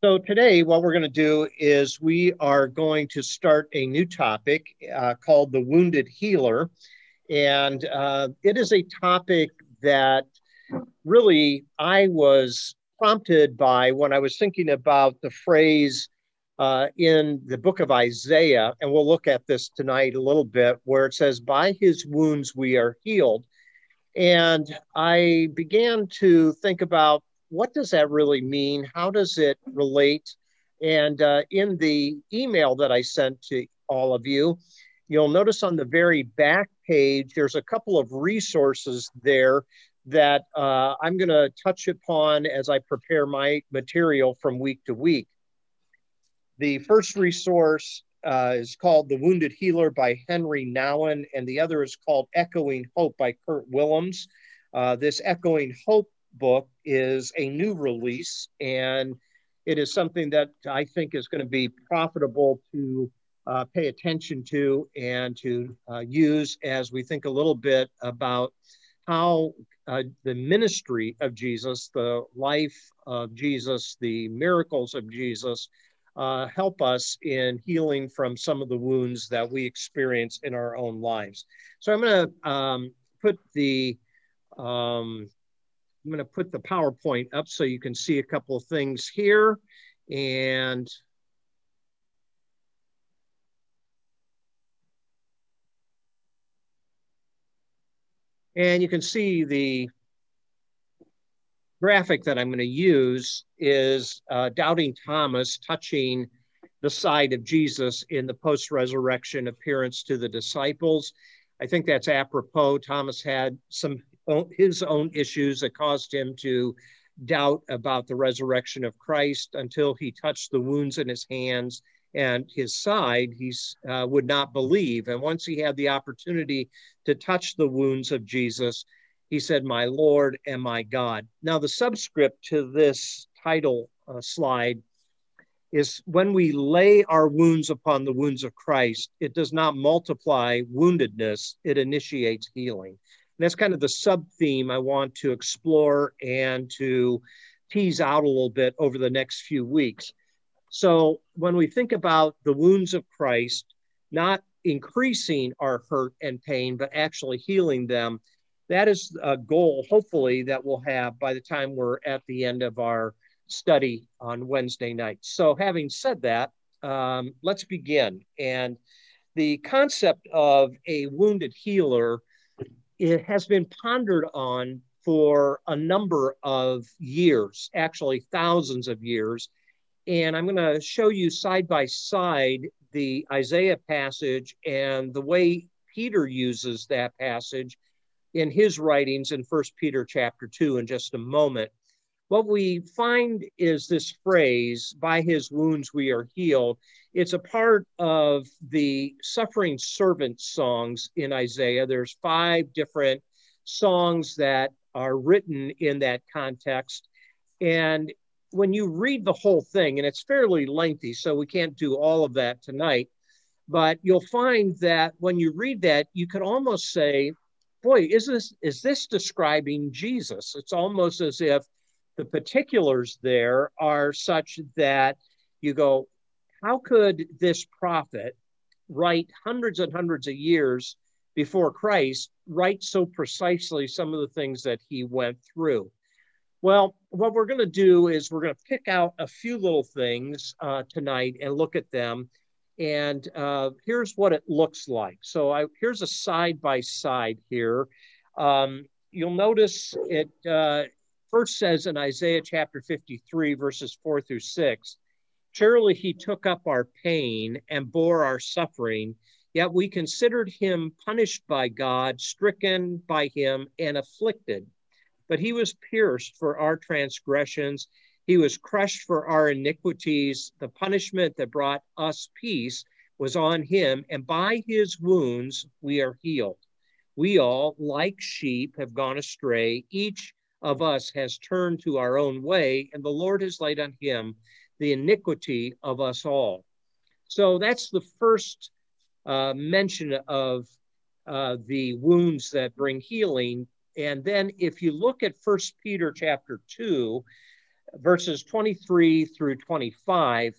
So today, what we're going to do is we are going to start a new topic uh, called the wounded healer, and uh, it is a topic that really I was prompted by when I was thinking about the phrase uh, in the book of Isaiah, and we'll look at this tonight a little bit, where it says, "By His wounds we are healed." And I began to think about what does that really mean? How does it relate? And uh, in the email that I sent to all of you, you'll notice on the very back page, there's a couple of resources there that uh, I'm going to touch upon as I prepare my material from week to week. The first resource uh, is called The Wounded Healer by Henry Nouwen, and the other is called Echoing Hope by Kurt Willems. Uh, this Echoing Hope book is a new release, and it is something that I think is going to be profitable to uh, pay attention to and to uh, use as we think a little bit about how uh, the ministry of Jesus, the life of Jesus, the miracles of Jesus uh, help us in healing from some of the wounds that we experience in our own lives. So I'm going to um, put the um, I'm going to put the PowerPoint up so you can see a couple of things here. And and you can see the graphic that I'm going to use is uh, doubting Thomas touching the side of Jesus in the post resurrection appearance to the disciples. I think that's apropos. Thomas had some his own issues that caused him to doubt about the resurrection of Christ until he touched the wounds in his hands and his side, he uh, would not believe. And once he had the opportunity to touch the wounds of Jesus, he said, My Lord and my God. Now, the subscript to this title uh, slide is when we lay our wounds upon the wounds of Christ, it does not multiply woundedness, it initiates healing. And that's kind of the sub theme I want to explore and to tease out a little bit over the next few weeks. So, when we think about the wounds of Christ, not increasing our hurt and pain, but actually healing them, that is a goal, hopefully, that we'll have by the time we're at the end of our study on Wednesday night. So, having said that, um, let's begin. And the concept of a wounded healer it has been pondered on for a number of years, actually thousands of years. And I'm going to show you side by side the Isaiah passage and the way Peter uses that passage in his writings in First Peter chapter 2 in just a moment. What we find is this phrase, by his wounds we are healed. It's a part of the suffering servant songs in Isaiah. There's five different songs that are written in that context. And when you read the whole thing, and it's fairly lengthy, so we can't do all of that tonight, but you'll find that when you read that, you could almost say, boy, is this is this describing Jesus? It's almost as if the particulars there are such that you go, how could this prophet write hundreds and hundreds of years before Christ write so precisely some of the things that he went through? Well, what we're going to do is we're going to pick out a few little things uh, tonight and look at them. And uh, here's what it looks like. So I, here's a side by side here. Um, you'll notice it uh, first says in Isaiah chapter 53, verses 4 through 6 Surely he took up our pain and bore our suffering, yet we considered him punished by God, stricken by him, and afflicted. But he was pierced for our transgressions, he was crushed for our iniquities. The punishment that brought us peace was on him, and by his wounds we are healed. We all, like sheep, have gone astray. Each of us has turned to our own way, and the Lord has laid on him the iniquity of us all. So that's the first uh, mention of uh, the wounds that bring healing. And then if you look at First Peter chapter 2, verses 23 through 25,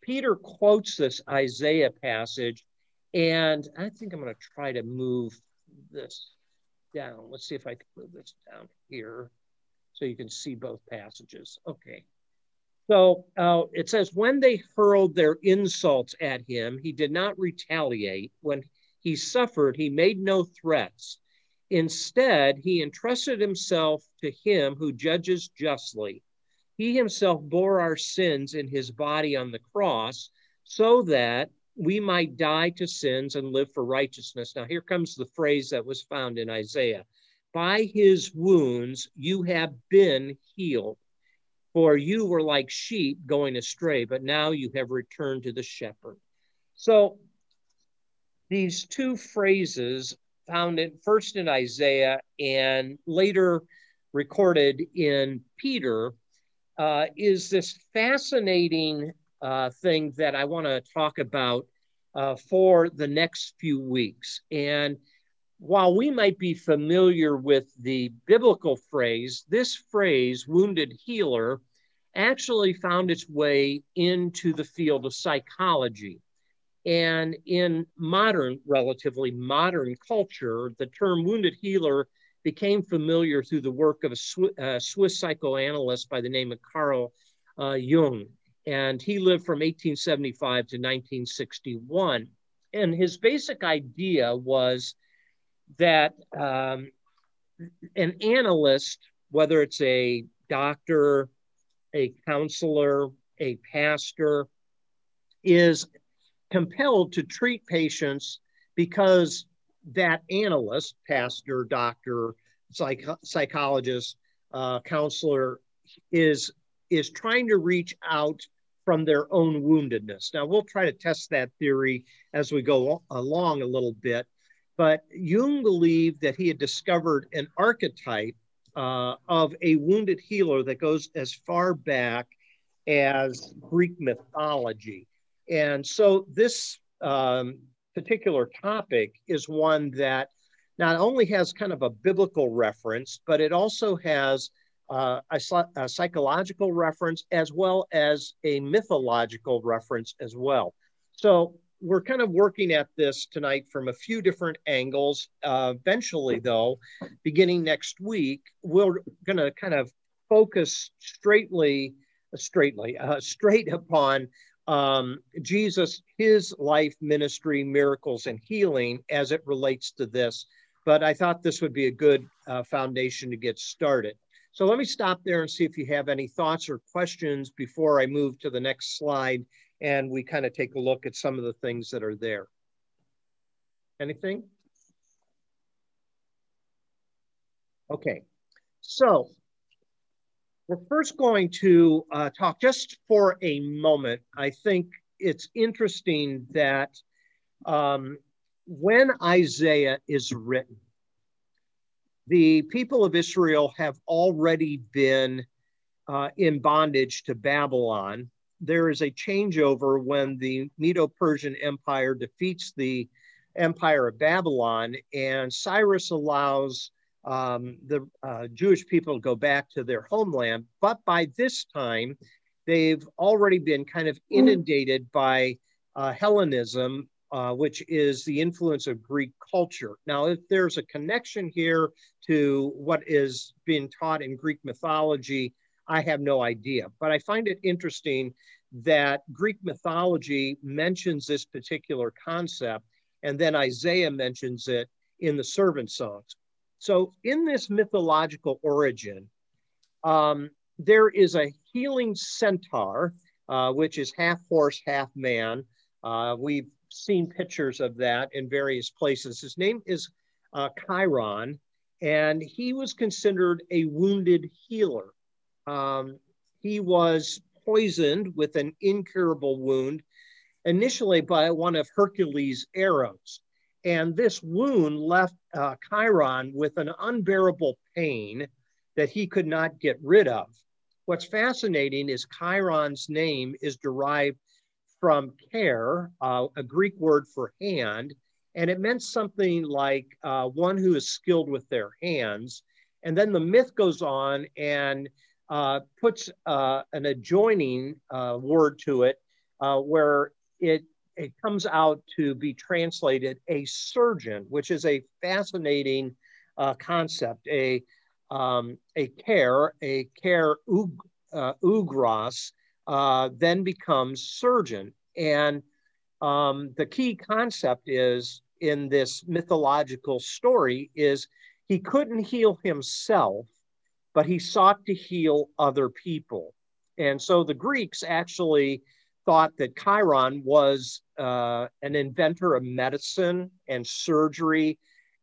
Peter quotes this Isaiah passage, and I think I'm going to try to move this down. Let's see if I can move this down here so you can see both passages. Okay. So uh, it says, when they hurled their insults at him, he did not retaliate. When he suffered, he made no threats. Instead, he entrusted himself to him who judges justly. He himself bore our sins in his body on the cross so that we might die to sins and live for righteousness. Now, here comes the phrase that was found in Isaiah By his wounds you have been healed. For you were like sheep going astray, but now you have returned to the shepherd. So, these two phrases found it first in Isaiah and later recorded in Peter uh, is this fascinating uh, thing that I want to talk about uh, for the next few weeks. And while we might be familiar with the biblical phrase, this phrase, wounded healer, actually found its way into the field of psychology. And in modern, relatively modern culture, the term wounded healer became familiar through the work of a Swiss, uh, Swiss psychoanalyst by the name of Carl uh, Jung. And he lived from 1875 to 1961. And his basic idea was that um, an analyst, whether it's a doctor, a counselor, a pastor, is compelled to treat patients because that analyst, pastor, doctor, psych- psychologist, uh, counselor, is is trying to reach out from their own woundedness. Now we'll try to test that theory as we go along a little bit, but Jung believed that he had discovered an archetype uh, of a wounded healer that goes as far back as Greek mythology. And so this um, particular topic is one that not only has kind of a biblical reference, but it also has uh, a, a, psychological reference as well as a mythological reference as well. So we're kind of working at this tonight from a few different angles. Uh, eventually, though, beginning next week, we're going to kind of focus straightly, straightly, uh, straight upon um, Jesus, his life, ministry, miracles, and healing as it relates to this. But I thought this would be a good uh, foundation to get started. So let me stop there and see if you have any thoughts or questions before I move to the next slide and we kind of take a look at some of the things that are there. Anything? Okay, so we're first going to uh, talk just for a moment. I think it's interesting that um, when Isaiah is written, the people of Israel have already been uh, in bondage to Babylon. There is a changeover when the Medo Persian Empire defeats the Empire of Babylon, and Cyrus allows um, the uh, Jewish people to go back to their homeland. But by this time, they've already been kind of inundated by uh, Hellenism, uh, which is the influence of Greek culture. Now, if there's a connection here to what is being taught in Greek mythology, I have no idea. But I find it interesting that Greek mythology mentions this particular concept, and then Isaiah mentions it in the servant songs. So, in this mythological origin, um, there is a healing centaur, uh, which is half horse, half man. Uh, we've seen pictures of that in various places. His name is uh, Chiron, and he was considered a wounded healer. Um, he was poisoned with an incurable wound, initially by one of Hercules' arrows. And this wound left uh, Chiron with an unbearable pain that he could not get rid of. What's fascinating is Chiron's name is derived from kheir, uh, a Greek word for hand, and it meant something like uh, one who is skilled with their hands. And then the myth goes on, and uh, puts uh, an adjoining uh, word to it uh, where it, it comes out to be translated a surgeon, which is a fascinating uh, concept. A, um, a care, a care ug, ugros, then becomes surgeon. And um, the key concept is in this mythological story is he couldn't heal himself, but he sought to heal other people. And so the Greeks actually thought that Chiron was uh, an inventor of medicine and surgery.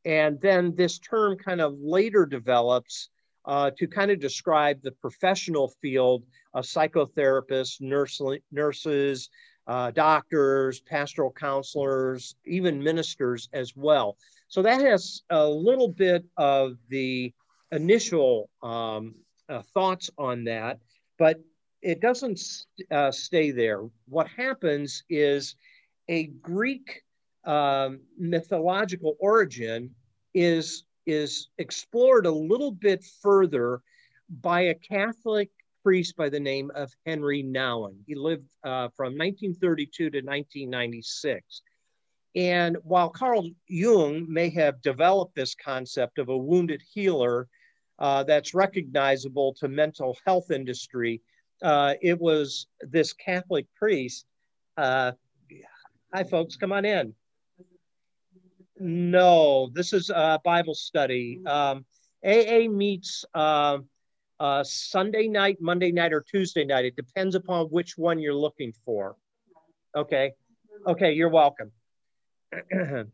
And then this term kind of later develops uh, to kind of describe the professional field of psychotherapists, nurse, nurses, uh, doctors, pastoral counselors, even ministers as well. So that has a little bit of the initial um, uh, thoughts on that, but it doesn't uh, stay there. What happens is a Greek um, mythological origin is is explored a little bit further by a Catholic priest by the name of Henry Nouwen. He lived uh, from 1932 to 1996. And while Carl Jung may have developed this concept of a wounded healer uh, that's recognizable to mental health industry, uh, it was this Catholic priest. Uh, hi, folks, come on in. No, this is a Bible study. Um, AA meets uh, uh, Sunday night, Monday night, or Tuesday night. It depends upon which one you're looking for. Okay. Okay, you're welcome.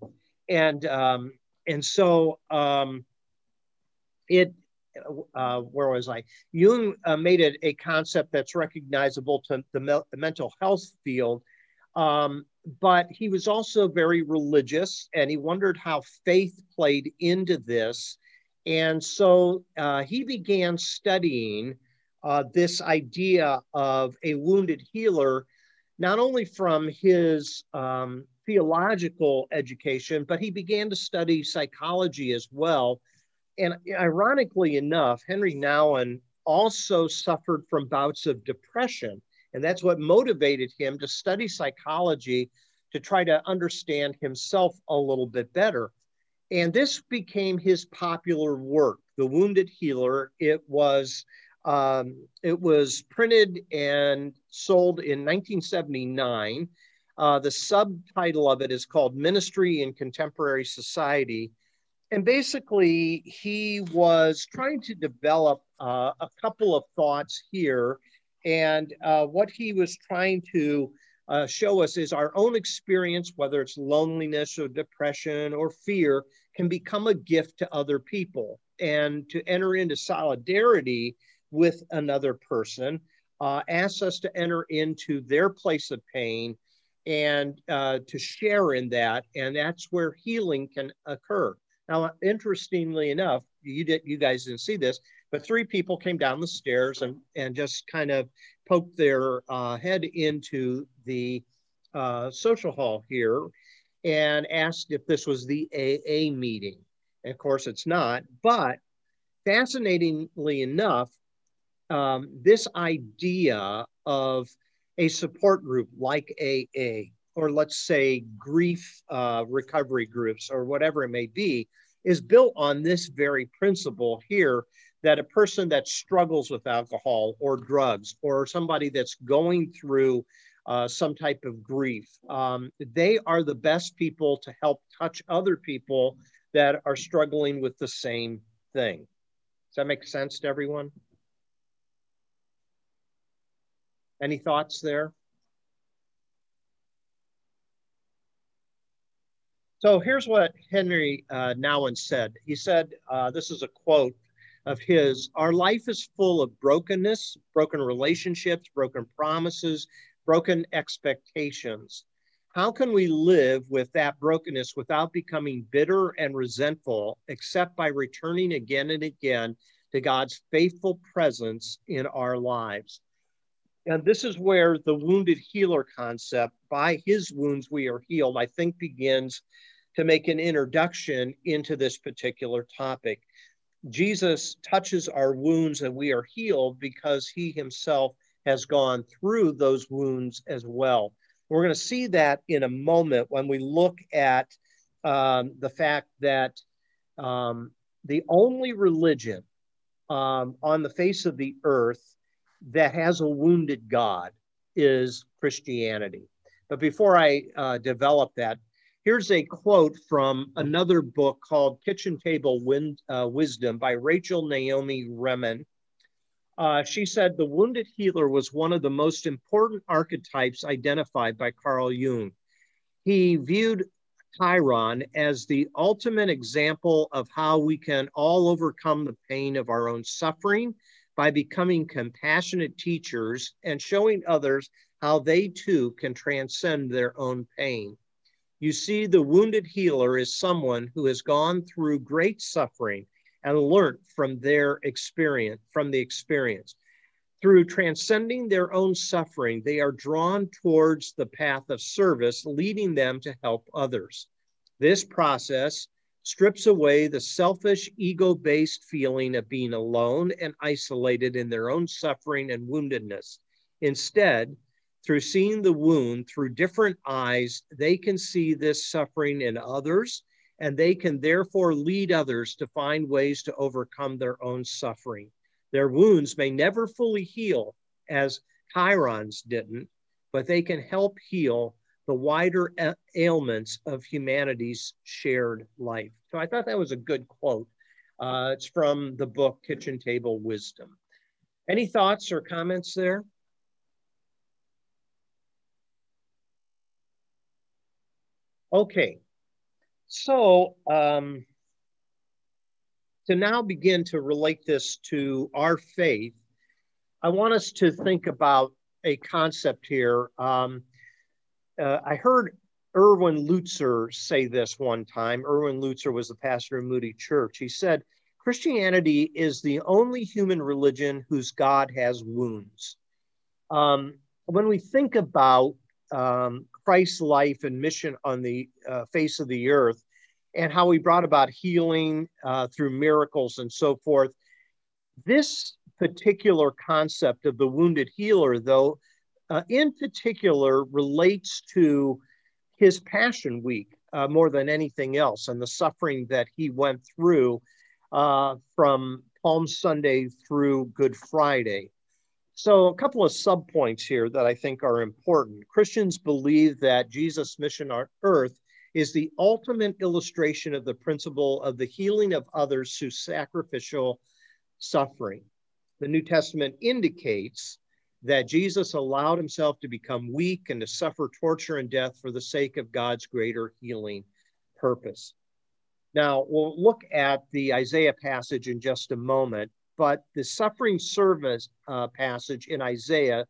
and um, and so um, it uh, where was I? Jung uh, made it a concept that's recognizable to the, me- the mental health field, um, but he was also very religious, and he wondered how faith played into this and so uh, he began studying uh, this idea of a wounded healer, not only from his um, theological education, but he began to study psychology as well. And ironically enough, Henry Nouwen also suffered from bouts of depression. And that's what motivated him to study psychology to try to understand himself a little bit better. And this became his popular work, The Wounded Healer. It was um, it was printed and sold in 1979. Uh, the subtitle of it is called Ministry in Contemporary Society. And basically, he was trying to develop uh, a couple of thoughts here. And uh, what he was trying to uh, show us is our own experience, whether it's loneliness or depression or fear, can become a gift to other people. And to enter into solidarity with another person uh, asks us to enter into their place of pain and uh, to share in that. And that's where healing can occur. Now, interestingly enough, you did you guys didn't see this, but three people came down the stairs and, and just kind of poked their uh, head into the uh, social hall here and asked if this was the AA meeting. And of course, it's not. But fascinatingly enough, um, this idea of a support group like AA, or let's say grief uh, recovery groups, or whatever it may be, is built on this very principle here that a person that struggles with alcohol or drugs or somebody that's going through uh, some type of grief, um, they are the best people to help touch other people that are struggling with the same thing. Does that make sense to everyone? Any thoughts there? So here's what Henry uh, Nouwen said. He said, uh, this is a quote of his Our life is full of brokenness, broken relationships, broken promises, broken expectations. How can we live with that brokenness without becoming bitter and resentful, except by returning again and again to God's faithful presence in our lives? And this is where the wounded healer concept, by his wounds we are healed, I think begins to make an introduction into this particular topic. Jesus touches our wounds and we are healed because he himself has gone through those wounds as well. We're going to see that in a moment when we look at um, the fact that um, the only religion um, on the face of the earth that has a wounded God is Christianity. But before I uh, develop that, here's a quote from another book called Kitchen Table Win- uh, Wisdom by Rachel Naomi Remen. Uh, she said, The wounded healer was one of the most important archetypes identified by Carl Jung. He viewed Chiron as the ultimate example of how we can all overcome the pain of our own suffering by becoming compassionate teachers and showing others how they too can transcend their own pain. You see, the wounded healer is someone who has gone through great suffering and learned from their experience, from the experience. Through transcending their own suffering, they are drawn towards the path of service, leading them to help others. This process strips away the selfish, ego based feeling of being alone and isolated in their own suffering and woundedness. Instead, through seeing the wound through different eyes, they can see this suffering in others, and they can therefore lead others to find ways to overcome their own suffering. Their wounds may never fully heal, as Chiron's didn't, but they can help heal the wider ailments of humanity's shared life. So I thought that was a good quote. Uh, it's from the book Kitchen Table Wisdom. Any thoughts or comments there? Okay, so um, to now begin to relate this to our faith, I want us to think about a concept here. Um, uh, I heard Erwin Lutzer say this one time. Erwin Lutzer was the pastor of Moody Church. He said, Christianity is the only human religion whose God has wounds. Um, when we think about um, Christ's life and mission on the uh, face of the earth, and how he brought about healing uh, through miracles and so forth. This particular concept of the wounded healer, though, uh, in particular relates to his Passion Week uh, more than anything else and the suffering that he went through uh, from Palm Sunday through Good Friday. So, a couple of subpoints here that I think are important. Christians believe that Jesus' mission on earth is the ultimate illustration of the principle of the healing of others through sacrificial suffering. The New Testament indicates that Jesus allowed himself to become weak and to suffer torture and death for the sake of God's greater healing purpose. Now, we'll look at the Isaiah passage in just a moment, but the suffering service uh, passage in Isaiah,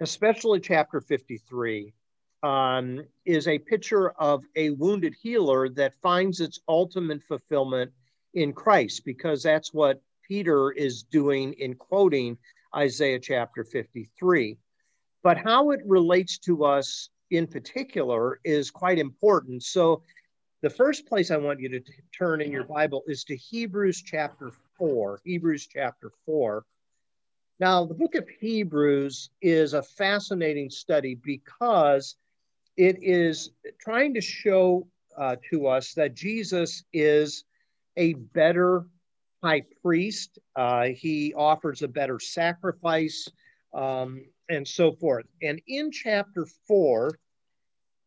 especially chapter 53, um, is a picture of a wounded healer that finds its ultimate fulfillment in Christ, because that's what Peter is doing in quoting Isaiah chapter 53. But how it relates to us in particular is quite important. So, the first place I want you to t- turn in your Bible is to Hebrews chapter 4. Hebrews chapter 4. Now, the book of Hebrews is a fascinating study because it is trying to show uh, to us that Jesus is a better high priest. Uh, he offers a better sacrifice um, and so forth. And in chapter four,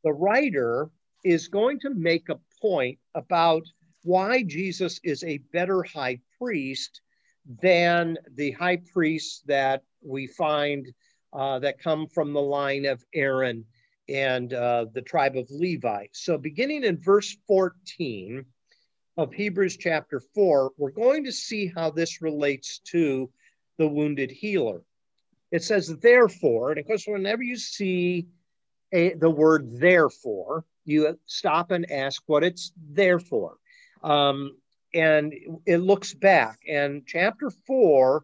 the writer is going to make a point about why Jesus is a better high priest than the high priests that we find uh, that come from the line of Aaron and uh, the tribe of Levi. So, beginning in verse 14 of Hebrews chapter 4, we're going to see how this relates to the wounded healer. It says, therefore, and of course, whenever you see a, the word therefore, you stop and ask what it's there for. Um, and it looks back, and chapter 4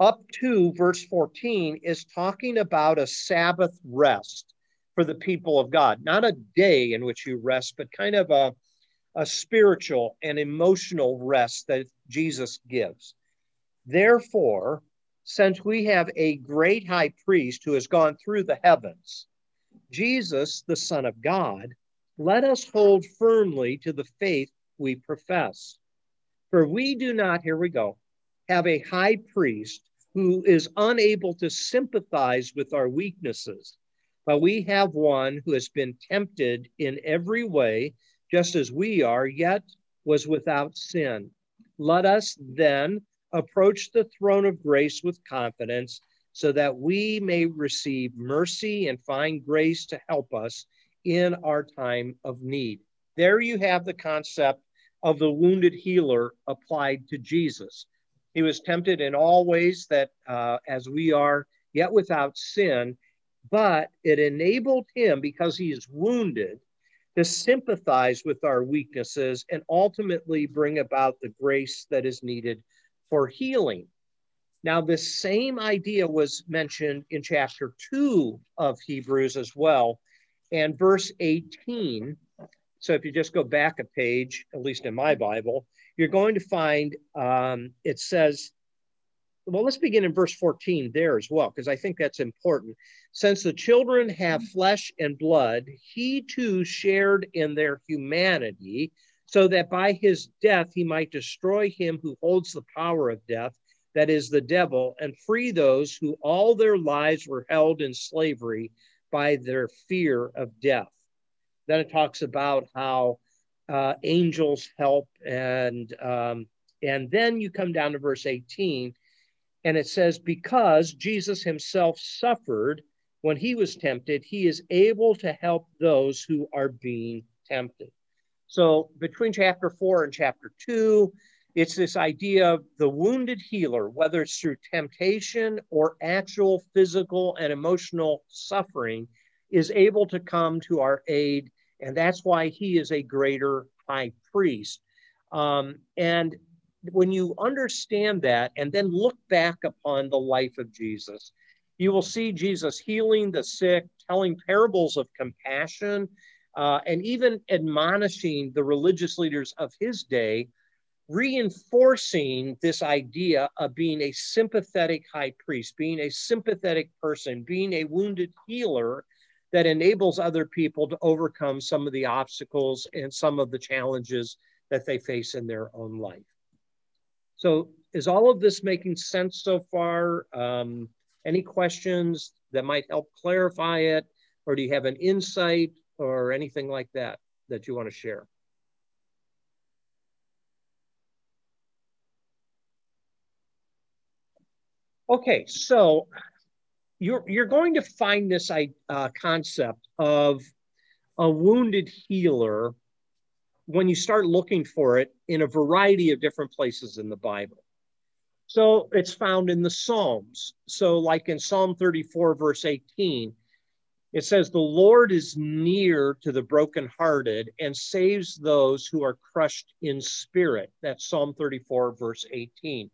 up to verse 14 is talking about a Sabbath rest for the people of God. Not a day in which you rest, but kind of a, a spiritual and emotional rest that Jesus gives. Therefore, since we have a great high priest who has gone through the heavens, Jesus, the Son of God, let us hold firmly to the faith we profess. For we do not, here we go, have a high priest who is unable to sympathize with our weaknesses, but we have one who has been tempted in every way, just as we are, yet was without sin. Let us then approach the throne of grace with confidence so that we may receive mercy and find grace to help us in our time of need. There you have the concept of the wounded healer applied to Jesus. He was tempted in all ways that, uh, as we are, yet without sin, but it enabled him, because he is wounded, to sympathize with our weaknesses and ultimately bring about the grace that is needed for healing. Now, this same idea was mentioned in chapter 2 of Hebrews as well. And verse 18, so if you just go back a page, at least in my Bible, you're going to find um, it says, well, let's begin in verse 14 there as well, because I think that's important. Since the children have flesh and blood, he too shared in their humanity so that by his death he might destroy him who holds the power of death, that is the devil, and free those who all their lives were held in slavery by their fear of death. Then it talks about how uh, angels help, and um, and then you come down to verse 18, and it says, because Jesus himself suffered when he was tempted, he is able to help those who are being tempted. So between chapter four and chapter two, it's this idea of the wounded healer, whether it's through temptation or actual physical and emotional suffering, is able to come to our aid. And that's why he is a greater high priest. Um, and when you understand that and then look back upon the life of Jesus, you will see Jesus healing the sick, telling parables of compassion, uh, and even admonishing the religious leaders of his day, reinforcing this idea of being a sympathetic high priest, being a sympathetic person, being a wounded healer that enables other people to overcome some of the obstacles and some of the challenges that they face in their own life. So, is all of this making sense so far? Um, any questions that might help clarify it? Or do you have an insight or anything like that that you want to share? Okay, so you're you're going to find this uh, concept of a wounded healer when you start looking for it in a variety of different places in the Bible. So it's found in the Psalms. So, like in Psalm 34, verse 18, it says, The Lord is near to the brokenhearted and saves those who are crushed in spirit. That's Psalm 34, verse 18.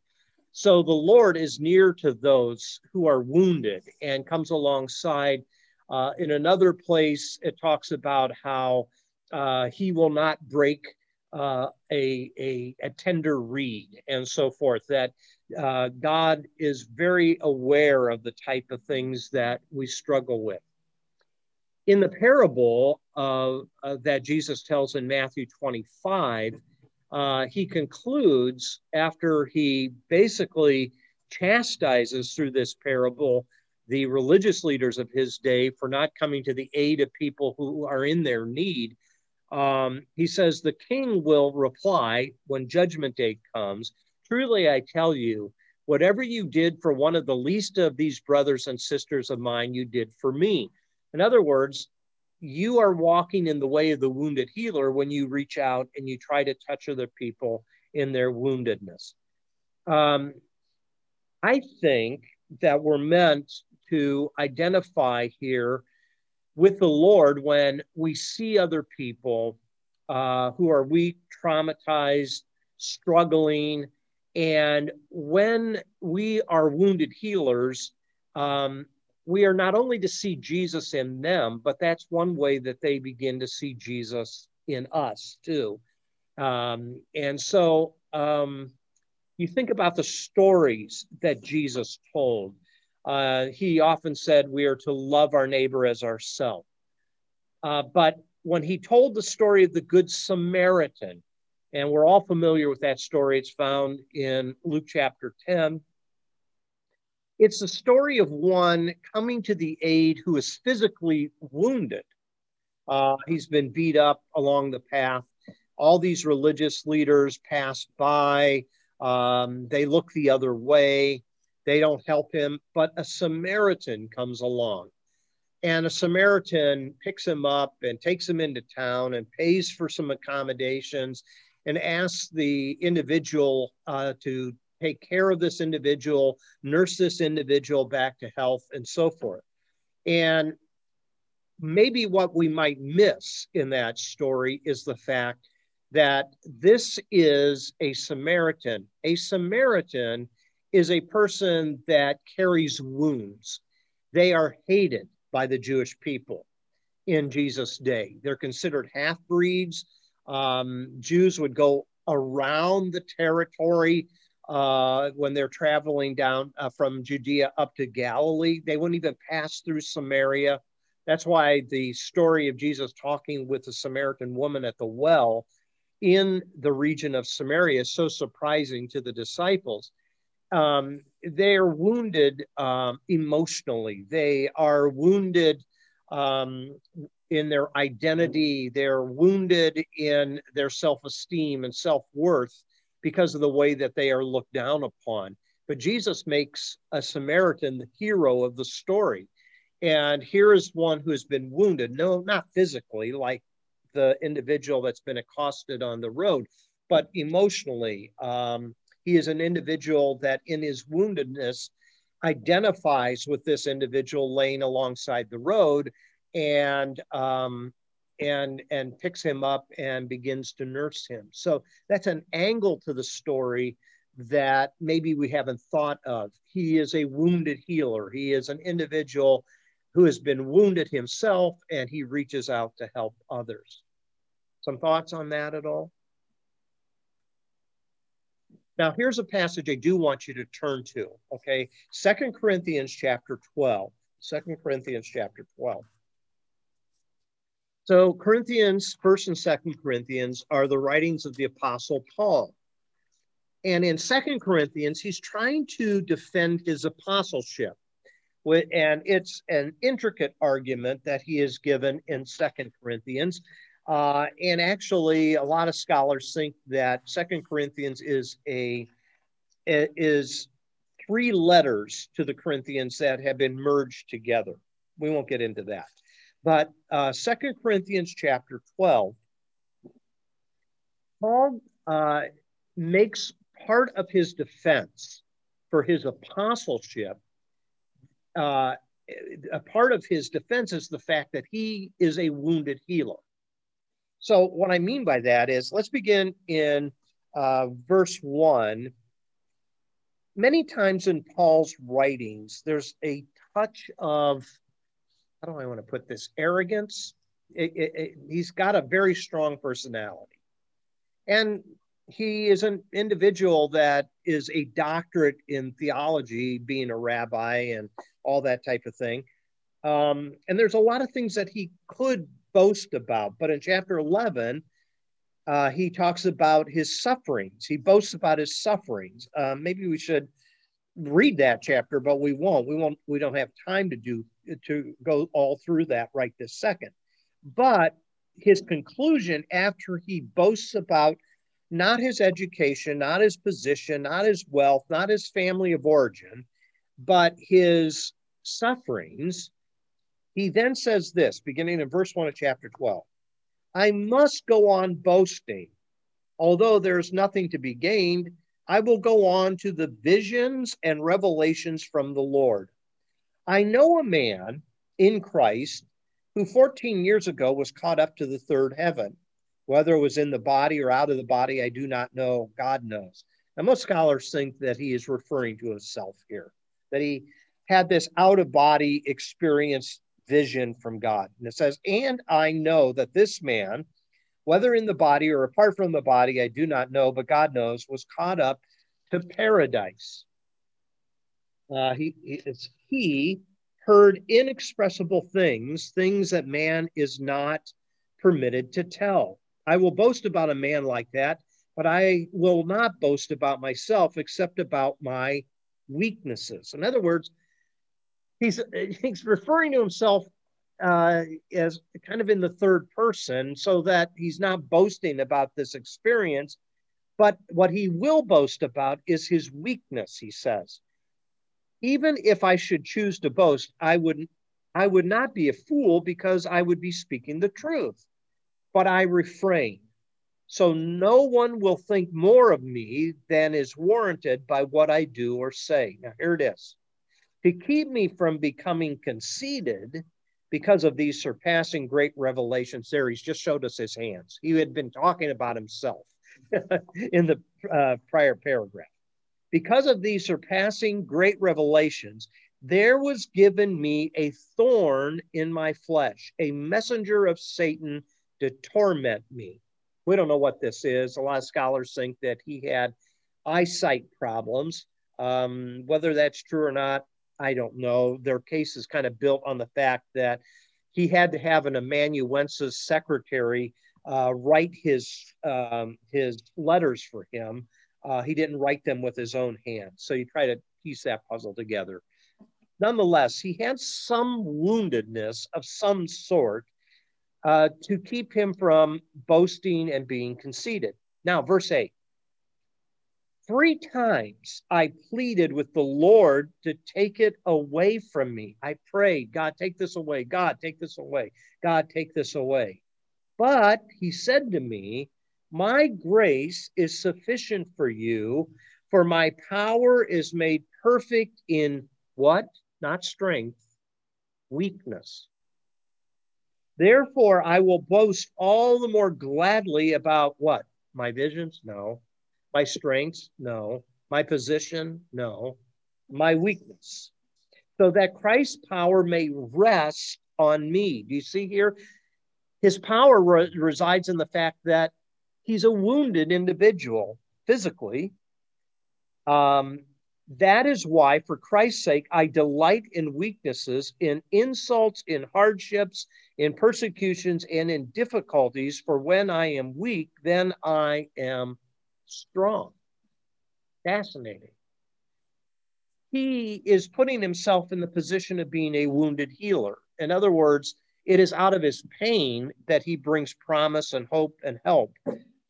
So the Lord is near to those who are wounded and comes alongside. Uh, in another place, it talks about how uh, he will not break uh, a, a, a, tender reed and so forth, that uh, God is very aware of the type of things that we struggle with in the parable uh, uh, that Jesus tells in Matthew 25, uh, he concludes after he basically chastises through this parable the religious leaders of his day for not coming to the aid of people who are in their need. Um, he says, The king will reply when judgment day comes Truly, I tell you, whatever you did for one of the least of these brothers and sisters of mine, you did for me. In other words, you are walking in the way of the wounded healer when you reach out and you try to touch other people in their woundedness. Um, I think that we're meant to identify here with the Lord when we see other people uh, who are weak, traumatized, struggling. And when we are wounded healers, um, we are not only to see Jesus in them, but that's one way that they begin to see Jesus in us too. Um, and so um, you think about the stories that Jesus told. Uh, he often said we are to love our neighbor as ourselves. Uh, but when he told the story of the Good Samaritan, and we're all familiar with that story, it's found in Luke chapter 10. It's the story of one coming to the aid who is physically wounded. Uh, he's been beat up along the path. All these religious leaders pass by. Um, they look the other way. They don't help him. But a Samaritan comes along. And a Samaritan picks him up and takes him into town and pays for some accommodations and asks the individual uh, to take care of this individual, nurse this individual back to health, and so forth. And maybe what we might miss in that story is the fact that this is a Samaritan. A Samaritan is a person that carries wounds. They are hated by the Jewish people in Jesus' day. They're considered half breeds. Um, Jews would go around the territory uh, when they're traveling down uh, from Judea up to Galilee. They wouldn't even pass through Samaria. That's why the story of Jesus talking with the Samaritan woman at the well in the region of Samaria is so surprising to the disciples. Um, they are wounded um, emotionally, they are wounded um, in their identity, they're wounded in their self esteem and self worth because of the way that they are looked down upon. But Jesus makes a Samaritan the hero of the story. And here is one who has been wounded, no, not physically, like the individual that's been accosted on the road, but emotionally. Um, he is an individual that, in his woundedness, identifies with this individual laying alongside the road and um, and and picks him up and begins to nurse him. So that's an angle to the story that maybe we haven't thought of. He is a wounded healer. He is an individual who has been wounded himself and he reaches out to help others. Some thoughts on that at all? Now, here's a passage I do want you to turn to, okay? Second Corinthians chapter 12. Second Corinthians chapter 12. So Corinthians, 1st and 2nd Corinthians are the writings of the Apostle Paul. And in Second Corinthians, he's trying to defend his apostleship and it's an intricate argument that he is given in Second Corinthians. Uh, and actually, a lot of scholars think that Second Corinthians is a is three letters to the Corinthians that have been merged together. We won't get into that, but uh, Second Corinthians chapter twelve, Paul uh, makes part of his defense for his apostleship uh, a part of his defense is the fact that he is a wounded healer. So, what I mean by that is, let's begin in uh, verse one. Many times in Paul's writings, there's a touch of, how do I want to put this, arrogance. It, it, it, he's got a very strong personality. And he is an individual that is a doctorate in theology, being a rabbi and all that type of thing. Um, and there's a lot of things that he could boast about. But in chapter 11, uh, he talks about his sufferings. He boasts about his sufferings. Uh, maybe we should read that chapter, but we won't. We won't. We don't have time to do to go all through that right this second. But his conclusion after he boasts about not his education, not his position, not his wealth, not his family of origin, but his sufferings, he then says this, beginning in verse 1 of chapter 12 I must go on boasting. Although there's nothing to be gained, I will go on to the visions and revelations from the Lord. I know a man in Christ who 14 years ago was caught up to the third heaven. Whether it was in the body or out of the body, I do not know. God knows. Now, most scholars think that he is referring to himself here that he had this out of body experience vision from God. And it says, And I know that this man whether in the body or apart from the body, I do not know, but God knows, was caught up to paradise. Uh, he, it's, he heard inexpressible things, things that man is not permitted to tell. I will boast about a man like that, but I will not boast about myself except about my weaknesses. In other words, he's he's referring to himself uh, as kind of in the third person, so that he's not boasting about this experience, but what he will boast about is his weakness. He says, even if I should choose to boast, I would I would not be a fool because I would be speaking the truth, but I refrain. So no one will think more of me than is warranted by what I do or say. Now, here it is. To keep me from becoming conceited because of these surpassing great revelations, there he's just showed us his hands. He had been talking about himself in the uh, prior paragraph. Because of these surpassing great revelations, there was given me a thorn in my flesh, a messenger of Satan to torment me. We don't know what this is. A lot of scholars think that he had eyesight problems. Um, whether that's true or not, I don't know. Their case is kind of built on the fact that he had to have an amanuensis secretary uh, write his um, his letters for him. Uh, he didn't write them with his own hand, so you try to piece that puzzle together. Nonetheless, he had some woundedness of some sort uh, to keep him from boasting and being conceited. Now, verse 8 Three times I pleaded with the Lord to take it away from me. I prayed, God, take this away. God, take this away. God, take this away. But he said to me, My grace is sufficient for you, for my power is made perfect in what? Not strength, weakness. Therefore, I will boast all the more gladly about what? My visions? No. My strengths? No. My position? No. My weakness. So that Christ's power may rest on me. Do you see here? His power re- resides in the fact that he's a wounded individual physically. Um, that is why, for Christ's sake, I delight in weaknesses, in insults, in hardships, in persecutions, and in difficulties. For when I am weak, then I am strong. Fascinating. He is putting himself in the position of being a wounded healer. In other words, it is out of his pain that he brings promise and hope and help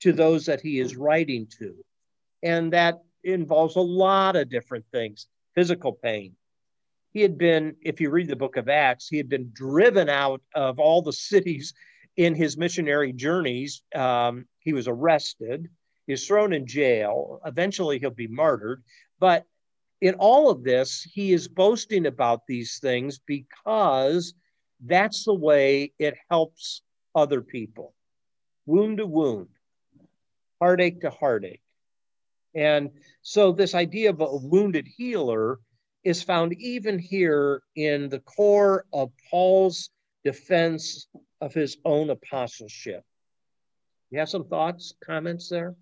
to those that he is writing to. And that involves a lot of different things physical pain. He had been, if you read the book of Acts, he had been driven out of all the cities in his missionary journeys. Um, he was arrested, was thrown in jail. Eventually, he'll be martyred. But in all of this, he is boasting about these things because that's the way it helps other people. Wound to wound, heartache to heartache. And so, this idea of a wounded healer is found even here in the core of Paul's defense of his own apostleship. You have some thoughts, comments there?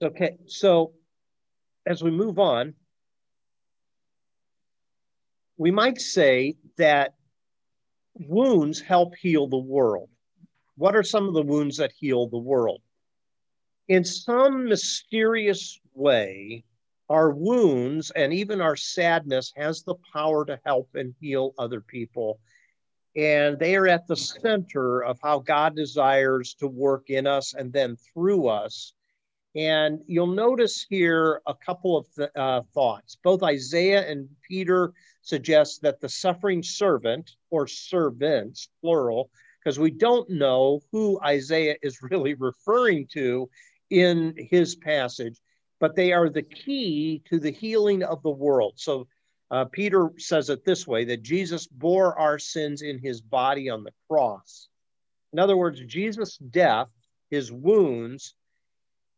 Okay, so as we move on, we might say that wounds help heal the world. What are some of the wounds that heal the world? In some mysterious way, our wounds and even our sadness has the power to help and heal other people. And they are at the center of how God desires to work in us and then through us. And you'll notice here a couple of th- uh, thoughts. Both Isaiah and Peter suggests that the suffering servant or servants, plural, because we don't know who Isaiah is really referring to in his passage, but they are the key to the healing of the world. So uh, Peter says it this way that Jesus bore our sins in his body on the cross. In other words, Jesus' death, his wounds,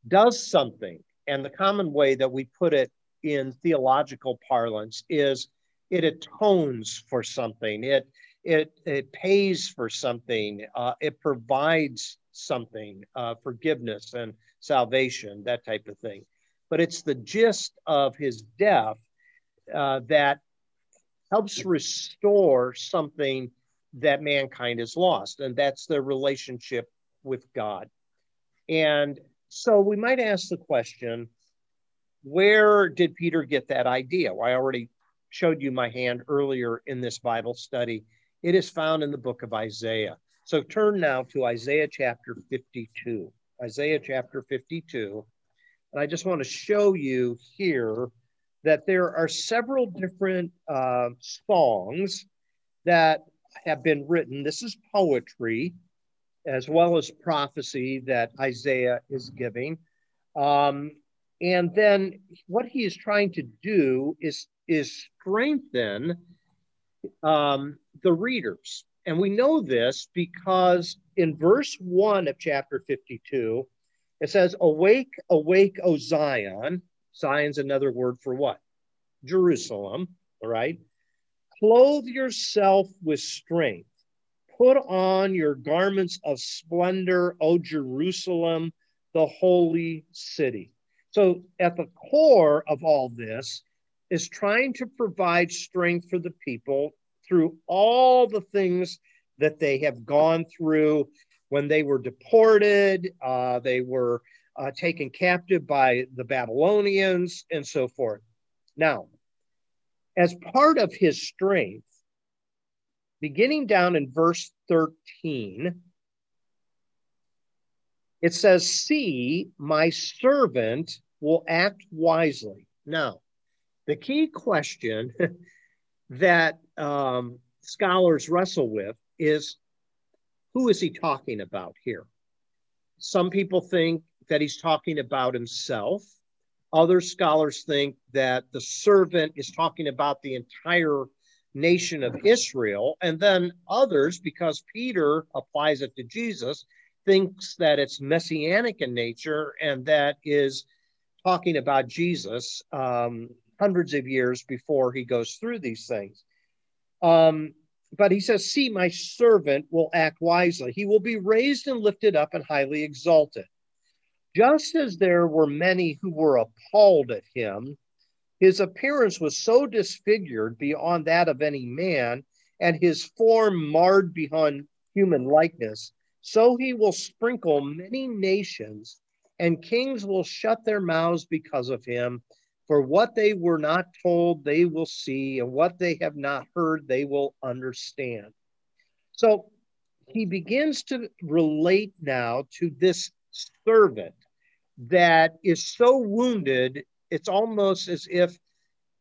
does something. And the common way that we put it in theological parlance is it atones for something. It it it pays for something. Uh, it provides something, uh, forgiveness and salvation, that type of thing. But it's the gist of his death uh, that helps restore something that mankind has lost, and that's their relationship with God. And so we might ask the question where did Peter get that idea? Well, I already showed you my hand earlier in this Bible study. It is found in the book of Isaiah. So turn now to Isaiah chapter 52. Isaiah chapter 52. And I just want to show you here that there are several different uh, songs that have been written. This is poetry as well as prophecy that Isaiah is giving. Um, and then what he is trying to do is, is strengthen um, the readers. And we know this because in verse 1 of chapter 52, it says, Awake, awake, O Zion. Zion's another word for what? Jerusalem, all right? Clothe yourself with strength. Put on your garments of splendor, O Jerusalem, the holy city. So, at the core of all this is trying to provide strength for the people through all the things that they have gone through when they were deported, uh, they were uh, taken captive by the Babylonians, and so forth. Now, as part of his strength, beginning down in verse 13, it says, See, my servant will act wisely. Now, the key question that um, scholars wrestle with is who is he talking about here? Some people think that he's talking about himself. Other scholars think that the servant is talking about the entire nation of Israel. And then others, because Peter applies it to Jesus, thinks that it's messianic in nature and that is talking about Jesus um, hundreds of years before he goes through these things. Um, but he says, See, my servant will act wisely. He will be raised and lifted up and highly exalted. Just as there were many who were appalled at him, his appearance was so disfigured beyond that of any man, and his form marred beyond human likeness. So he will sprinkle many nations, and kings will shut their mouths because of him. For what they were not told, they will see, and what they have not heard, they will understand. So he begins to relate now to this servant that is so wounded, it's almost as if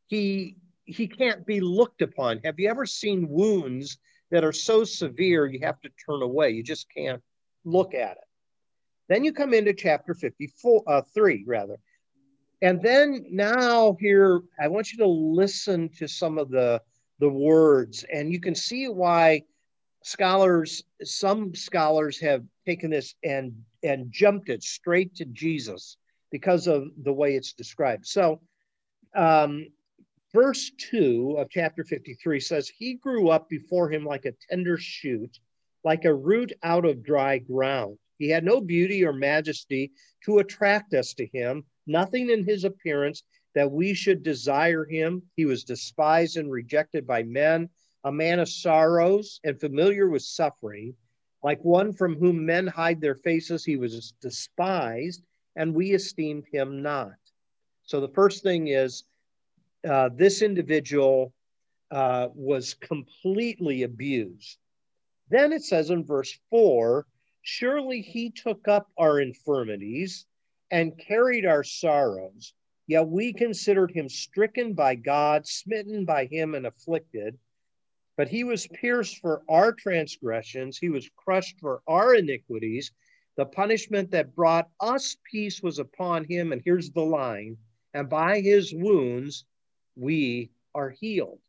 he he can't be looked upon. Have you ever seen wounds that are so severe you have to turn away? You just can't look at it. Then you come into chapter 54, uh, 3 rather. And then now here, I want you to listen to some of the, the words, and you can see why scholars, some scholars have taken this and, and jumped it straight to Jesus because of the way it's described. So, um, verse 2 of chapter 53 says, He grew up before him like a tender shoot, like a root out of dry ground. He had no beauty or majesty to attract us to him nothing in his appearance that we should desire him. He was despised and rejected by men, a man of sorrows and familiar with suffering. Like one from whom men hide their faces, he was despised, and we esteemed him not. So the first thing is uh, this individual uh, was completely abused. Then it says in verse 4 Surely he took up our infirmities and carried our sorrows. Yet we considered him stricken by God, smitten by him, and afflicted. But he was pierced for our transgressions, he was crushed for our iniquities. The punishment that brought us peace was upon him. And here's the line and by his wounds we are healed.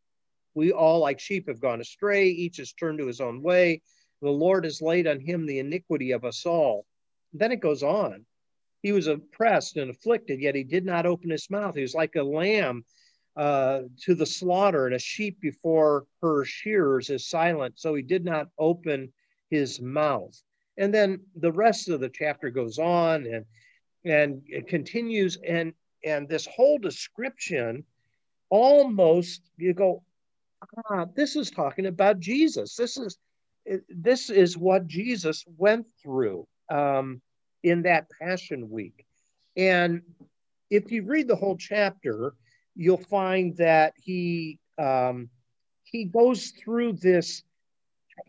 We all, like sheep, have gone astray. Each has turned to his own way. The Lord has laid on him the iniquity of us all. Then it goes on. He was oppressed and afflicted, yet he did not open his mouth. He was like a lamb uh, to the slaughter, and a sheep before her shearers is silent, so he did not open his mouth. And then the rest of the chapter goes on and and it continues, and and this whole description almost you go, ah, this is talking about Jesus. This is this is what Jesus went through um, in that Passion Week, and if you read the whole chapter, you'll find that he um, he goes through this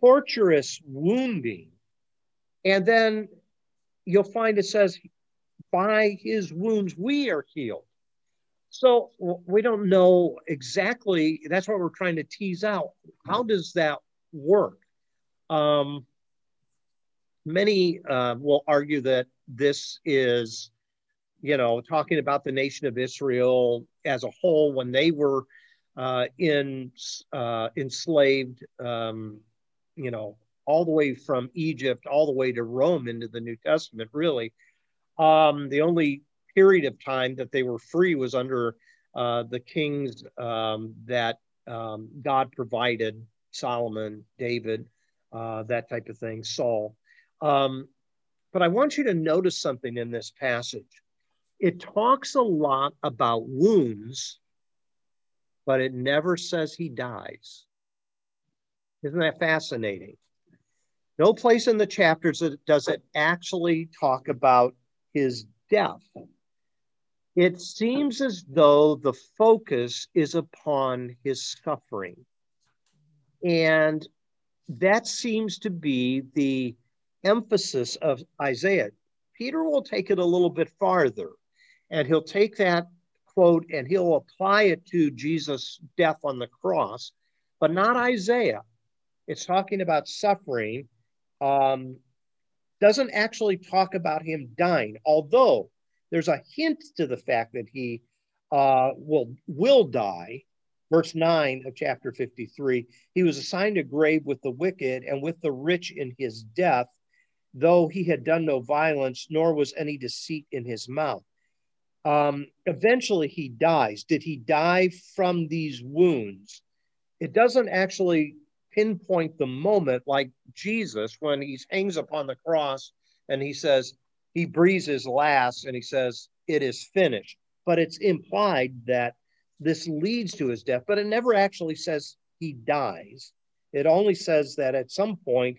torturous wounding, and then you'll find it says, "By his wounds we are healed." So we don't know exactly. That's what we're trying to tease out. How does that work? Um, many uh, will argue that this is you know, talking about the nation of Israel as a whole when they were uh, in uh, enslaved, um, you know, all the way from Egypt all the way to Rome into the New Testament. Really, um, the only period of time that they were free was under uh, the kings um, that um, God provided: Solomon, David, uh, that type of thing, Saul. Um, but I want you to notice something in this passage it talks a lot about wounds, but it never says he dies. Isn't that fascinating? No place in the chapters that does it actually talk about his death. It seems as though the focus is upon his suffering. And that seems to be the emphasis of Isaiah. Peter will take it a little bit farther and he'll take that quote and he'll apply it to Jesus' death on the cross, but not Isaiah. It's talking about suffering. Um, doesn't actually talk about him dying, although there's a hint to the fact that he uh, will will die. Verse 9 of chapter 53 He was assigned a grave with the wicked and with the rich in his death, though he had done no violence, nor was any deceit in his mouth. Um, eventually, he dies. Did he die from these wounds? It doesn't actually pinpoint the moment like Jesus when he hangs upon the cross and he says, he breathes his last and he says, It is finished. But it's implied that this leads to his death, but it never actually says he dies. It only says that at some point,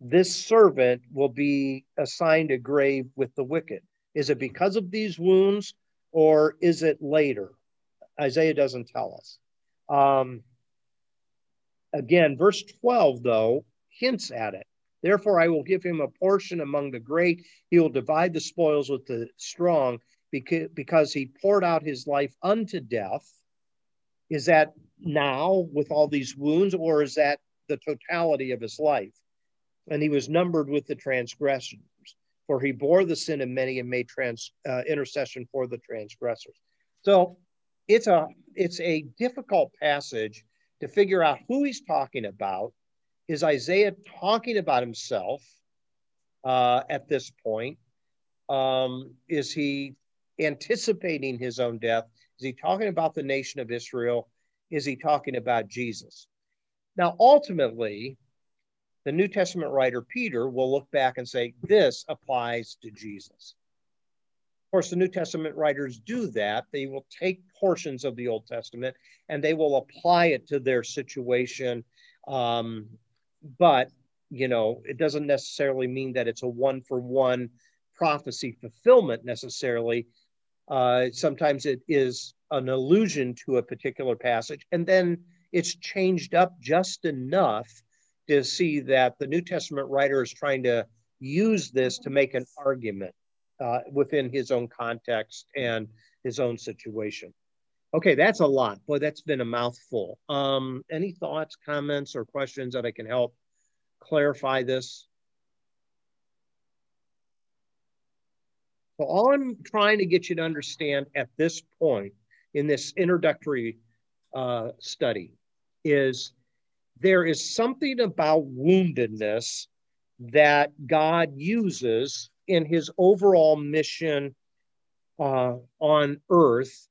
this servant will be assigned a grave with the wicked. Is it because of these wounds or is it later? Isaiah doesn't tell us. Um, again, verse 12, though, hints at it. Therefore, I will give him a portion among the great. He will divide the spoils with the strong because he poured out his life unto death. Is that now with all these wounds, or is that the totality of his life? And he was numbered with the transgressors, for he bore the sin of many and made trans, uh, intercession for the transgressors. So it's a it's a difficult passage to figure out who he's talking about. Is Isaiah talking about himself uh, at this point? Um, is he anticipating his own death? Is he talking about the nation of Israel? Is he talking about Jesus? Now, ultimately, the New Testament writer Peter will look back and say, This applies to Jesus. Of course, the New Testament writers do that. They will take portions of the Old Testament and they will apply it to their situation. Um, but, you know, it doesn't necessarily mean that it's a one for one prophecy fulfillment necessarily. Uh, sometimes it is an allusion to a particular passage, and then it's changed up just enough to see that the New Testament writer is trying to use this to make an argument uh, within his own context and his own situation. Okay, that's a lot. Boy, that's been a mouthful. Um, any thoughts, comments, or questions that I can help clarify this? So all I'm trying to get you to understand at this point in this introductory uh, study is there is something about woundedness that God uses in his overall mission uh, on earth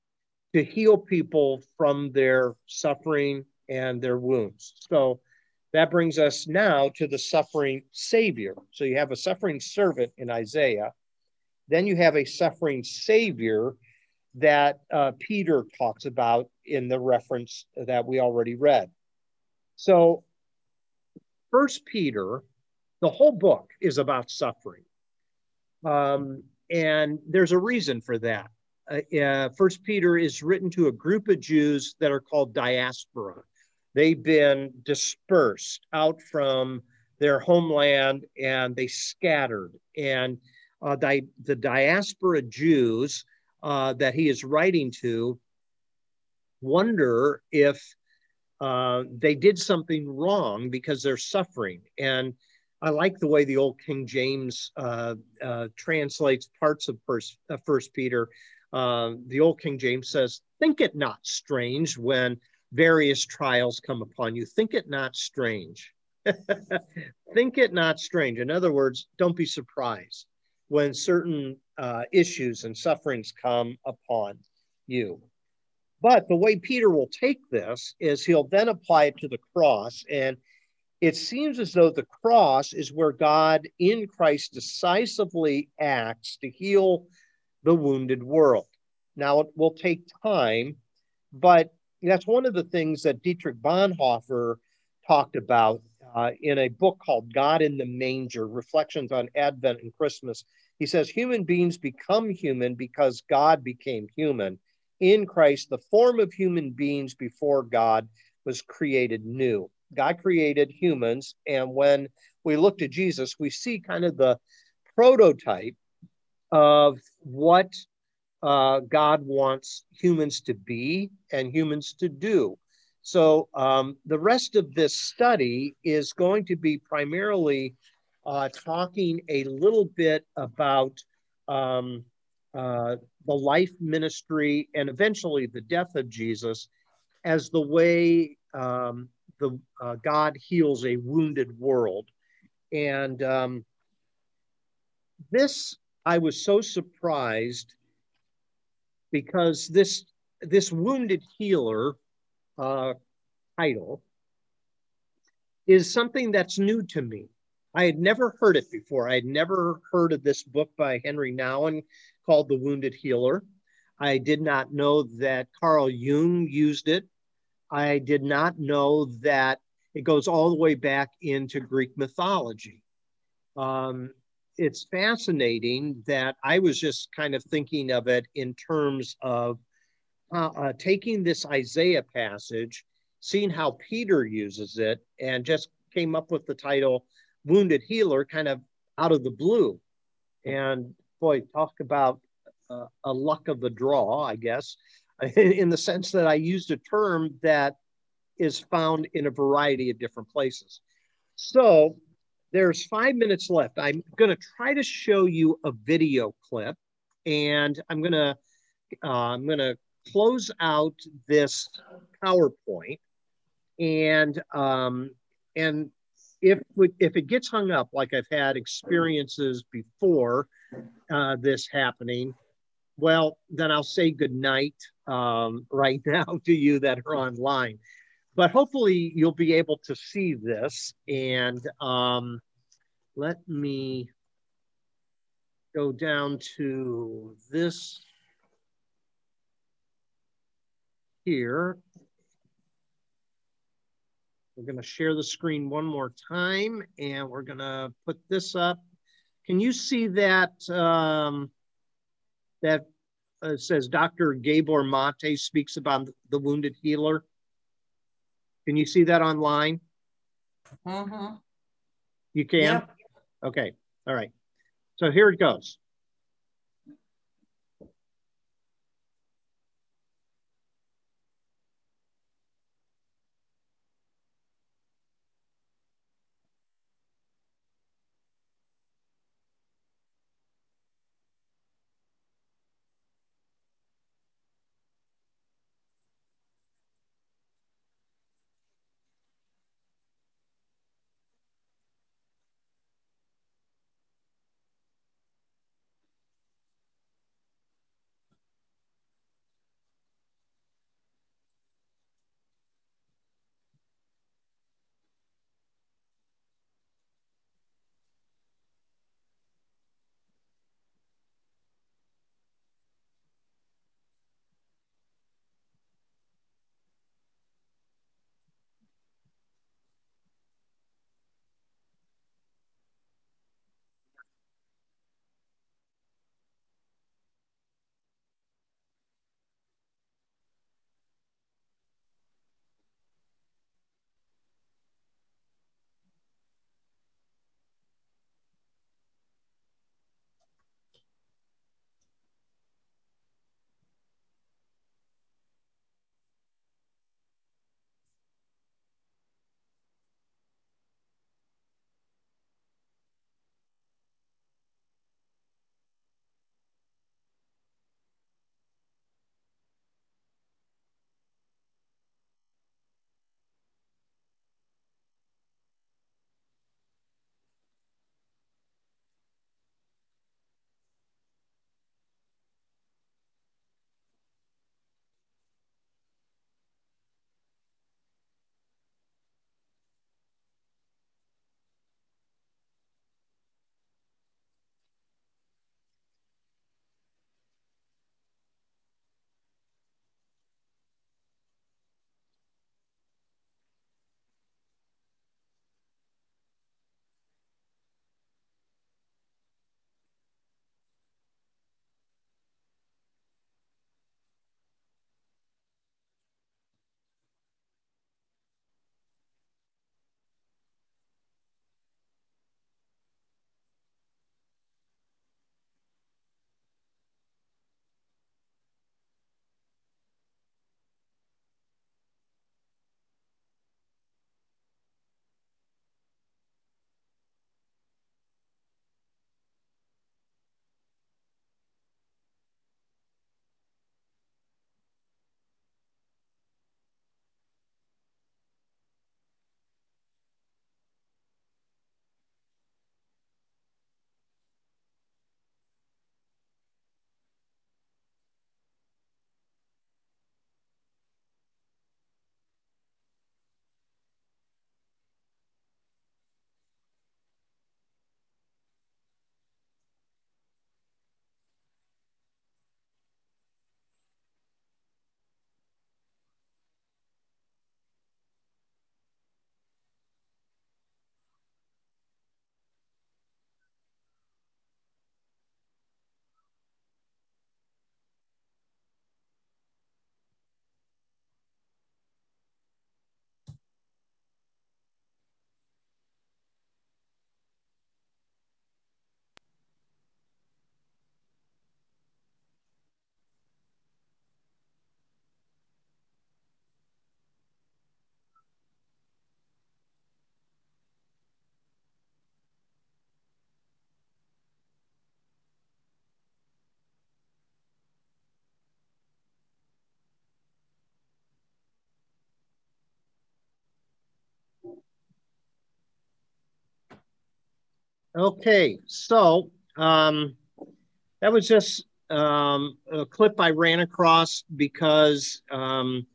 to heal people from their suffering and their wounds. So that brings us now to the suffering Savior. So you have a suffering servant in Isaiah. Then you have a suffering Savior that uh, Peter talks about in the reference that we already read. So, First Peter, the whole book is about suffering, um, and there's a reason for that. Uh, uh, First Peter is written to a group of Jews that are called diaspora. They've been dispersed out from their homeland and they scattered. And uh, di- the diaspora Jews uh, that he is writing to wonder if uh, they did something wrong because they're suffering. And I like the way the old King James uh, uh, translates parts of First, uh, First Peter. Uh, the old King James says, "Think it not strange when various trials come upon you. Think it not strange. Think it not strange. In other words, don't be surprised when certain uh, issues and sufferings come upon you. But the way Peter will take this is he'll then apply it to the cross. And it seems as though the cross is where God in Christ decisively acts to heal the wounded world. Now, it will take time, but that's one of the things that Dietrich Bonhoeffer talked about uh, in a book called God in the Manger Reflections on Advent and Christmas. He says, Human beings become human because God became human. In Christ, the form of human beings before God was created new. God created humans. And when we look to Jesus, we see kind of the prototype of what uh, God wants humans to be and humans to do. So um, the rest of this study is going to be primarily uh, talking a little bit about um, uh, the life ministry and eventually the death of Jesus as the way um, the uh, God heals a wounded world. And um, this, I was so surprised because this this wounded healer uh, title is something that's new to me. I had never heard it before. I had never heard of this book by Henri Nouwen called The Wounded Healer. I did not know that Carl Jung used it. I did not know that it goes all the way back into Greek mythology. Um, it's fascinating that I was just kind of thinking of it in terms of uh, uh, taking this Isaiah passage, seeing how Peter uses it, and just came up with the title Wounded Healer kind of out of the blue. And boy, talk about uh, a luck of the draw, I guess, in the sense that I used a term that is found in a variety of different places. So there's five minutes left. I'm going to try to show you a video clip, and I'm going to uh, I'm going to close out this PowerPoint, and um, and if if it gets hung up, like I've had experiences before uh, this happening, well, then I'll say good night um, right now to you that are online but hopefully you'll be able to see this. And um, let me go down to this here. We're going to share the screen one more time and we're going to put this up. Can you see that um, that uh, says Dr. Gabor Mate speaks about the wounded healer? Can you see that online? Mm-hmm. You can? Yep. Okay. All right. So here it goes. Okay, so um, that was just um, a clip I ran across because um,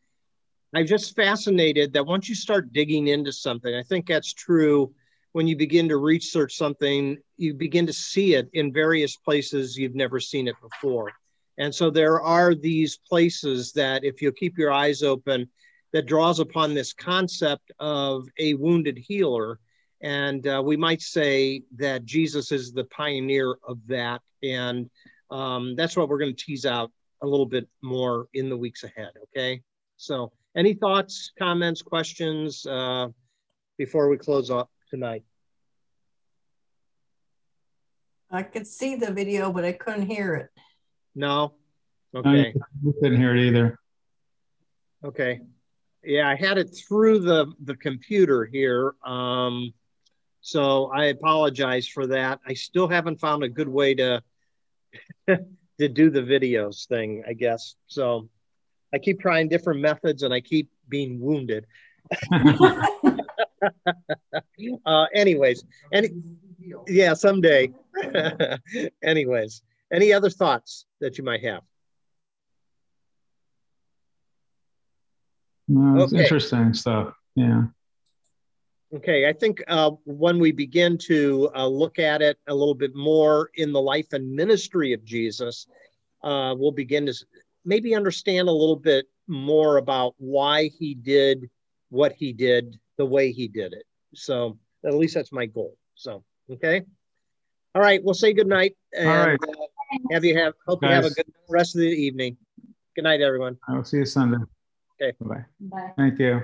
I'm just fascinated that once you start digging into something, I think that's true when you begin to research something, you begin to see it in various places you've never seen it before. And so there are these places that, if you keep your eyes open, that draws upon this concept of a wounded healer and uh, we might say that Jesus is the pioneer of that. And um, that's what we're going to tease out a little bit more in the weeks ahead. Okay. So, any thoughts, comments, questions uh, before we close up tonight? I could see the video, but I couldn't hear it. No. Okay. I couldn't hear it either. Okay. Yeah, I had it through the the computer here. Um, so I apologize for that. I still haven't found a good way to to do the videos thing, I guess. So I keep trying different methods and I keep being wounded. uh, anyways, any yeah, someday. anyways, any other thoughts that you might have? No, it's okay. interesting stuff. Yeah. Okay, I think uh, when we begin to uh, look at it a little bit more in the life and ministry of Jesus, uh, we'll begin to maybe understand a little bit more about why he did what he did the way he did it. So at least that's my goal. So okay, all right, we'll say good night and all right. Uh, have you have hope Guys. you have a good rest of the evening. Good night, everyone. I'll see you Sunday. Okay. Bye. Bye. Thank you.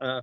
Uh,